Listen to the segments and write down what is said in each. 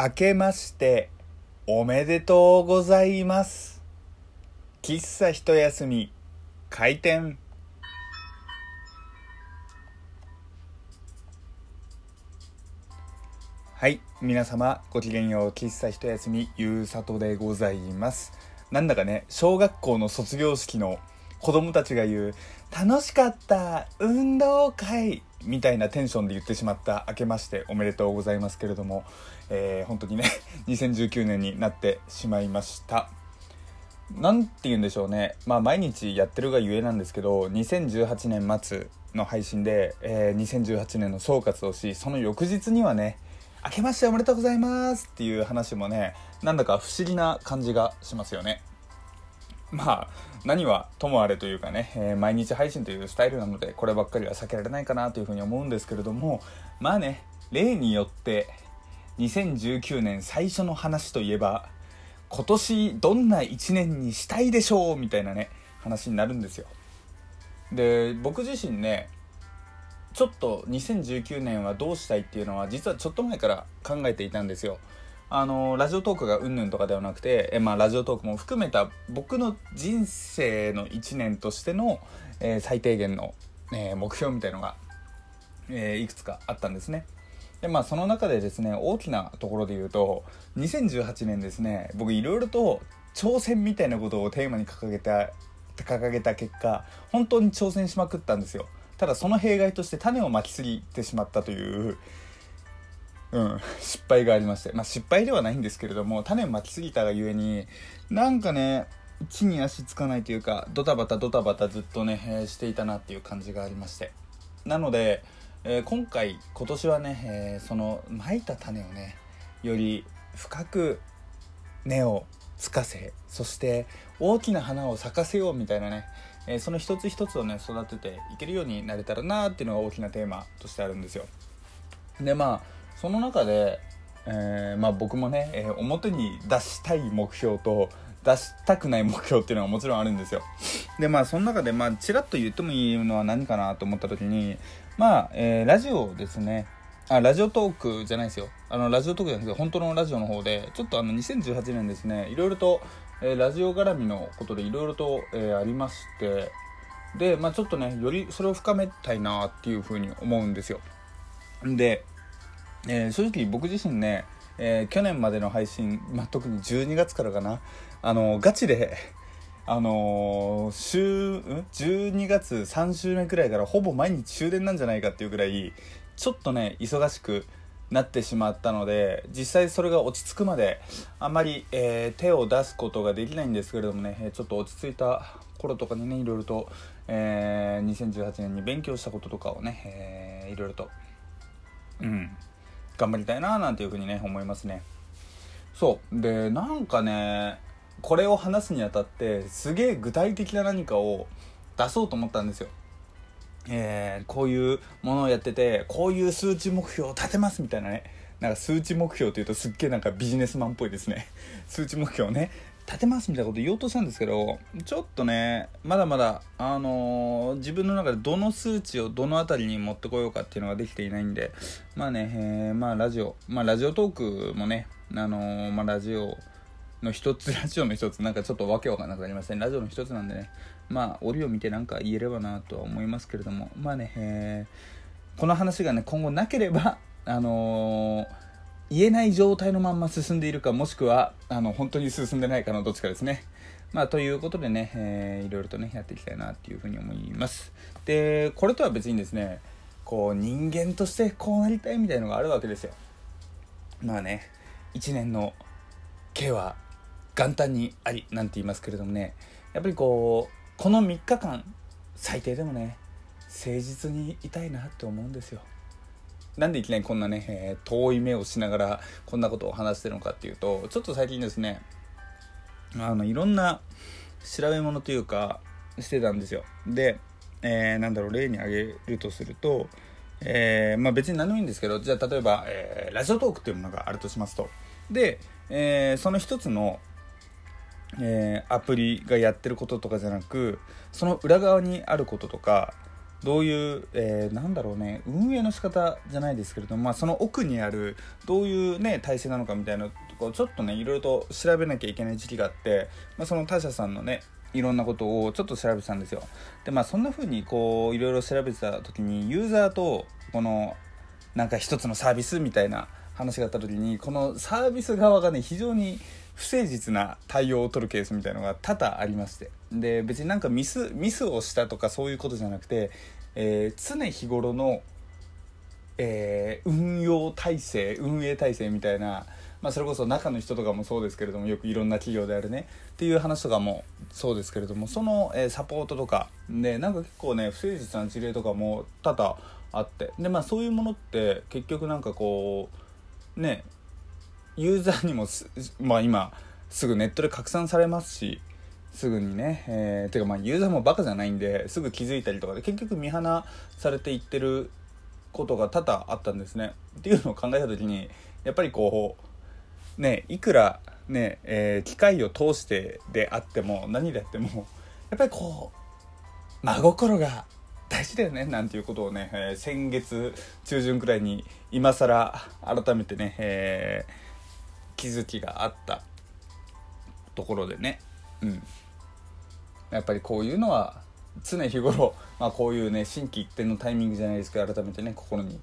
明けましておめでとうございます。喫茶一休み開店。はい皆様ごきげんよう喫茶一休みゆうさとでございます。なんだかね小学校の卒業式の子供たちが言う楽しかった運動会みたいなテンションで言ってしまった明けましておめでとうございますけれども、えー、本当にね 2019年になってしまいました。何て言うんでしょうね。まあ毎日やってるがゆえなんですけど2018年末の配信で、えー、2018年の総括をしその翌日にはね明けましておめでとうございますっていう話もねなんだか不思議な感じがしますよね。まあ何はともあれというかね、えー、毎日配信というスタイルなのでこればっかりは避けられないかなというふうに思うんですけれどもまあね例によって2019年最初の話といえば今年どんな1年にしたいでしょうみたいなね話になるんですよ。で僕自身ねちょっと2019年はどうしたいっていうのは実はちょっと前から考えていたんですよ。あのラジオトークがうんぬんとかではなくてえ、まあ、ラジオトークも含めた僕の人生の1年としての、えー、最低限の、えー、目標みたいのが、えー、いくつかあったんですね。でまあその中でですね大きなところで言うと2018年ですね僕いろいろと挑戦みたいなことをテーマに掲げた掲げた結果本当に挑戦しまくったんですよ。ただその弊害として種をまきすぎてしまったといううん、失敗がありまして、まあ、失敗ではないんですけれども種をまきすぎたがゆえになんかね地に足つかないというかドタバタドタバタずっとね、えー、していたなっていう感じがありまして。なので、えー、今回今年はね、えー、そのまいた種をねより深く根をつかせそして大きな花を咲かせようみたいなね、えその一つ一つをね育てていけるようになれたらなっていうのが大きなテーマとしてあるんですよ。でまあその中で、えー、まあ、僕もね、えー、表に出したい目標と出したくない目標っていうのはもちろんあるんですよ。でまあその中でまあちらっと言ってもいいのは何かなと思った時にまあ、えー、ラジオですね。あラジオトークじゃないですよ。あのラジオトークじゃなくて本当のラジオの方でちょっとあの2018年ですねいろいろと、えー、ラジオ絡みのことでいろいろと、えー、ありましてでまあちょっとねよりそれを深めたいなっていうふうに思うんですよ。でえー、正直僕自身ね、えー、去年までの配信、まあ、特に12月からかな。あのガチであのー、週12月3週目くらいからほぼ毎日終電なんじゃないかっていうぐらいちょっとね忙しくなってしまったので実際それが落ち着くまであんまり、えー、手を出すことができないんですけれどもねちょっと落ち着いた頃とかにねいろいろと、えー、2018年に勉強したこととかをね、えー、いろいろとうん。頑張りたいななんていうふうにね思いますね。そう。でなんかねこれを話すにあたってすげえ具体的な何かを出そうと思ったんですよ。えー、こういうものをやっててこういう数値目標を立てますみたいなね。なんか数値目標というとすっげえなんかビジネスマンっぽいですね。数値目標をね立てますみたいなこと言おうとしたんですけどちょっとねまだまだあのー、自分の中でどの数値をどの辺りに持ってこようかっていうのができていないんでまあね、えー、まあラジオまあラジオトークもねあのー、まあラジオの一つ ラジオの一つなんかちょっとわけわかんなくなりません。ラジオの一つなんでねまあ折を見てなんか言えればなとは思いますけれどもまあね、えー、この話がね今後なければあのー言えない状態のまんま進んでいるかもしくはあの本当に進んでないかのどっちかですね。まあ、ということでね、えー、いろいろとねやっていきたいなっていうふうに思います。でこれとは別にですねこう人間としてこうなりたいみたいのがあるわけですよ。まあね1年の計は元旦にありなんて言いますけれどもねやっぱりこうこの3日間最低でもね誠実にいたいなって思うんですよ。なんでいきなりこんなね、えー、遠い目をしながらこんなことを話してるのかっていうとちょっと最近ですねあのいろんな調べ物というかしてたんですよ。で、えー、なんだろう例に挙げるとすると、えー、まあ、別に何でもいいんですけどじゃあ例えば、えー、ラジオトークっていうものがあるとしますと。で、えその一つのえ、アプリがやってることとかじゃなくその裏側にあることとかどういう、えーなんだろうね運営の仕方じゃないですけれども、まあ、その奥にあるどういうね体制なのかみたいなとこちょっとねいろいろと調べなきゃいけない時期があって、まあ、その他社さんのねいろんなことをちょっと調べてたんですよ。でまあそんな風にこういろいろ調べてた時にユーザーとこのなんか一つのサービスみたいな話があった時にこのサービス側がね非常に不誠実な対応を取るケースみたいのが多々ありまして。で別になんかミスミスをしたとかそういうことじゃなくて、えー常日頃の、えー運用体制運営体制みたいな、まあ、それこそ中の人とかもそうですけれどもよくいろんな企業であるねっていう話とかもそうですけれどもその、えーサポートとかでなんか結構ね不誠実な事例とかも多々あって。でまあそういうものって結局なんかこうねユーザーにも、まあ、今すぐネットで拡散されますしすぐにね、えーてかまあユーザーもバカじゃないんですぐ気づいたりとかで結局見放されていってることが多々あったんですね。っていうのを考えた時にやっぱりこうねいくらね、えー機械を通してであっても何であってもやっぱりこう真心が大事だよねなんていうことをね、えー先月中旬くらいに今更改めてね、えー気づきがあったところでねうん。やっぱりこういうのは常日頃、まあ、こういうね心機一転のタイミングじゃないですけど改めてね心に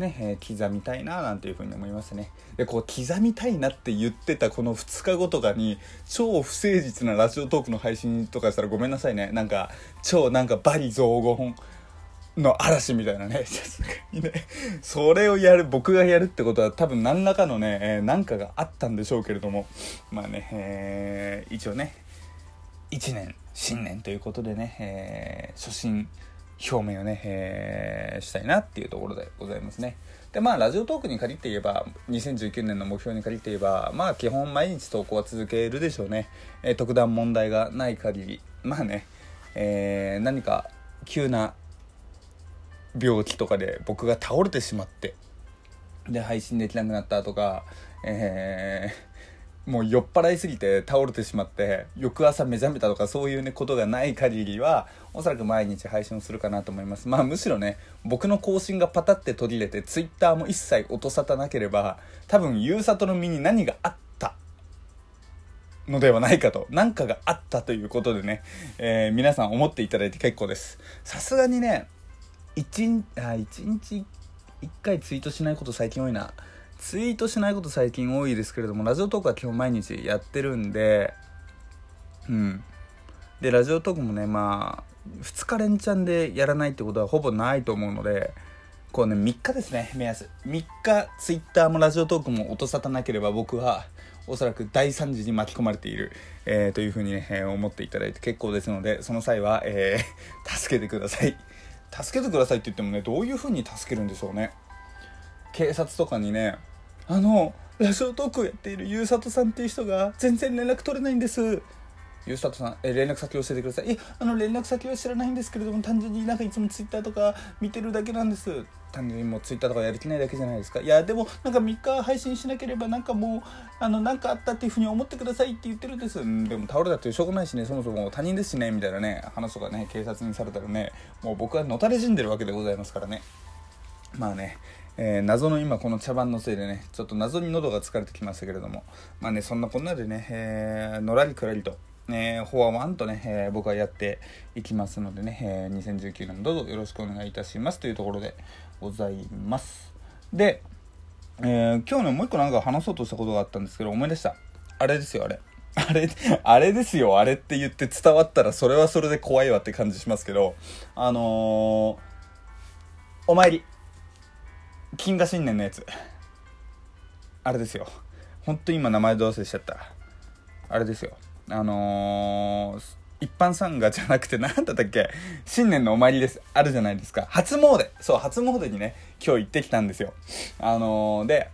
ね、えー刻みたいななんていうふうに思いますね。でこう刻みたいなって言ってたこの2日後とかに超不誠実なラジオトークの配信とかしたらごめんなさいね。なんか超なんかバリ雑言の嵐みたいなね。さすがにねそれをやる僕がやるってことは多分何らかのね、えーなんかがあったんでしょうけれども。まあね、えー一応ね1年新年ということでね、えー初心表明をね、えーしたいなっていうところでございますね。でまあラジオトークに限って言えば2019年の目標に限って言えばまあ基本毎日投稿は続けるでしょうね、えー特段問題がない限り。まあね、えー何か急な病気とかで僕が倒れてしまってで配信できなくなったとか、えーもう酔っ払いすぎて倒れてしまって翌朝目覚めたとかそういうねことがない限りはおそらく毎日配信をするかなと思います。まあむしろね僕の更新がパタって途切れて Twitter も一切音沙汰なければ多分ゆうさとの身に何があったのではないかと何かがあったということでね、えー皆さん思っていただいて結構です。さすがにね1日あ一日1回ツイートしないこと最近多いな。ツイートしないこと最近多いですけれどもラジオトークは基本毎日やってるんでうん。でラジオトークもねまあ2日連チャンでやらないってことはほぼないと思うのでこうね3日ですね目安。3日ツイッターもラジオトークも音沙汰なければ僕はおそらく大惨事に巻き込まれている、えーというふうにね、えー思っていただいて結構ですのでその際は、えー 助けてください。助けてくださいって言ってもねどういうふうに助けるんでしょうね。警察とかにねあのラジオトークをやっているゆうさとさんっていう人が全然連絡取れないんです。ゆうさとさんえ連絡先教えてください。えあの連絡先は知らないんですけれども単純になんかいつもツイッターとか見てるだけなんです。単純にもうツイッターとかやる気ないだけじゃないですか。いやでもなんか3日配信しなければなんかもうあのなんかあったっていうふうに思ってくださいって言ってるんです。んでも倒れたってしょうがないしね。そもそも他人ですしねみたいなね話とかね警察にされたらねもう僕はのたれ死んでるわけでございますからね。まあね、えー謎の今この茶番のせいでねちょっと謎に喉が疲れてきましたけれども。まあねそんなこんなでね、えーのらりくらりと、ね、ほわわんとね、えー僕はやっていきますのでね、えー2019年どうぞよろしくお願いいたしますというところでございます。で、え今日ねもう一個なんか話そうとしたことがあったんですけど思い出した。あれですよあれ。あれ、あれですよ、あれって言って伝わったらそれはそれで怖いわって感じしますけど、あの、お参り。金河新年のやつ。あれですよ。ほんと今名前どうせしちゃった。あれですよ。あのー一般参賀じゃなくて何だったっけ？新年のお参りです。あるじゃないですか。初詣。そう初詣にね今日行ってきたんですよ。あのーで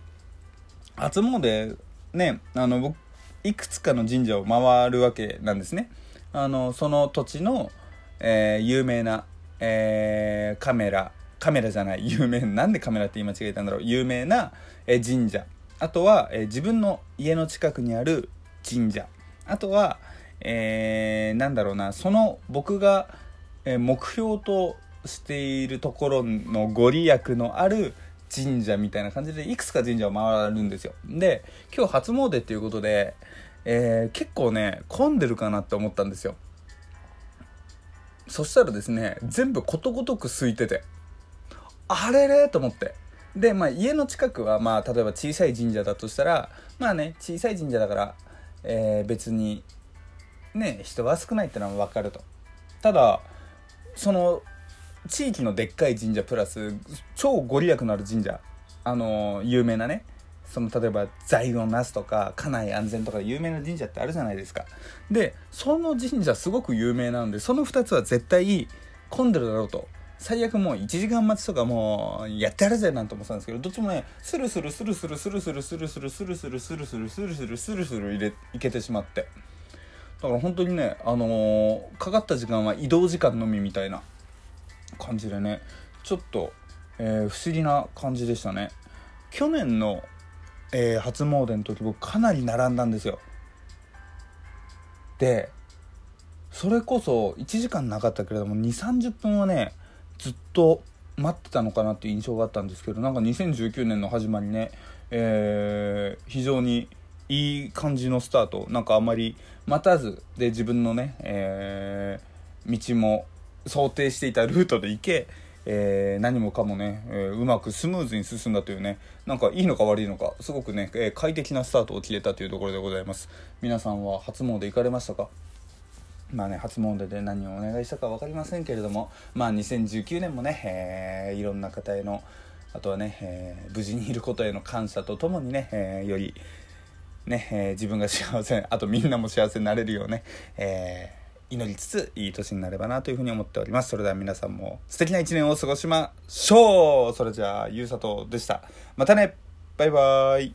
初詣ねあの僕いくつかの神社を回るわけなんですね。あのその土地の、えー有名な、えーカメラ。カメラじゃない 有名なんでカメラって言い間違えたんだろう有名な、え神社。あとは、え自分の家の近くにある神社。あとは、えーなんだろうなその僕が、え目標としているところのご利益のある神社みたいな感じでいくつか神社を回るんですよ。で今日初詣っていうことで、えー、結構ね混んでるかなって思ったんですよ。そしたらですね全部ことごとく空いてて。あれれと思って。でまあ家の近くはまあ例えば小さい神社だとしたらまあね小さい神社だから、えー、別にね人は少ないってのは分かると。ただその地域のでっかい神社プラス超ご利益のある神社あの有名なねその例えば財運をなすとか家内安全とか有名な神社ってあるじゃないですか。でその神社すごく有名なのでその2つは絶対混んでるだろうと。最悪もう1時間待ちとかもうやってやるぜなんて思ったんですけどどっちもねスルスルスルスルスルスルスルスルスルスルスルスルスルスルスルスル入れいけてしまって。だから本当にねあの、かかった時間は移動時間のみみたいな感じでねちょっと、え、不思議な感じでしたね。去年の、え、初詣の時僕かなり並んだんですよ。でそれこそ1時間なかったけれども2 3 0分はねずっと待ってたのかなっていう印象があったんですけどなんか2019年の始まりね、えー、非常にいい感じのスタートなんかあまり待たずで自分のね、えー、道も想定していたルートで行け、えー、何もかもね、えー、うまくスムーズに進んだというねなんかいいのか悪いのかすごくね、え快適なスタートを切れたというところでございます。皆さんは初詣行かれましたか？まあね、初詣で何をお願いしたか分かりませんけれども、まあ、2019年もね、えー、いろんな方へのあとはね、えー、無事にいることへの感謝とともにね、えー、よりね、え、自分が幸せあとみんなも幸せになれるようね、え、祈りつついい年になればなというふうに思っております。それでは皆さんも素敵な一年を過ごしましょう。それじゃあゆうさとでした。またね。バイバーイ。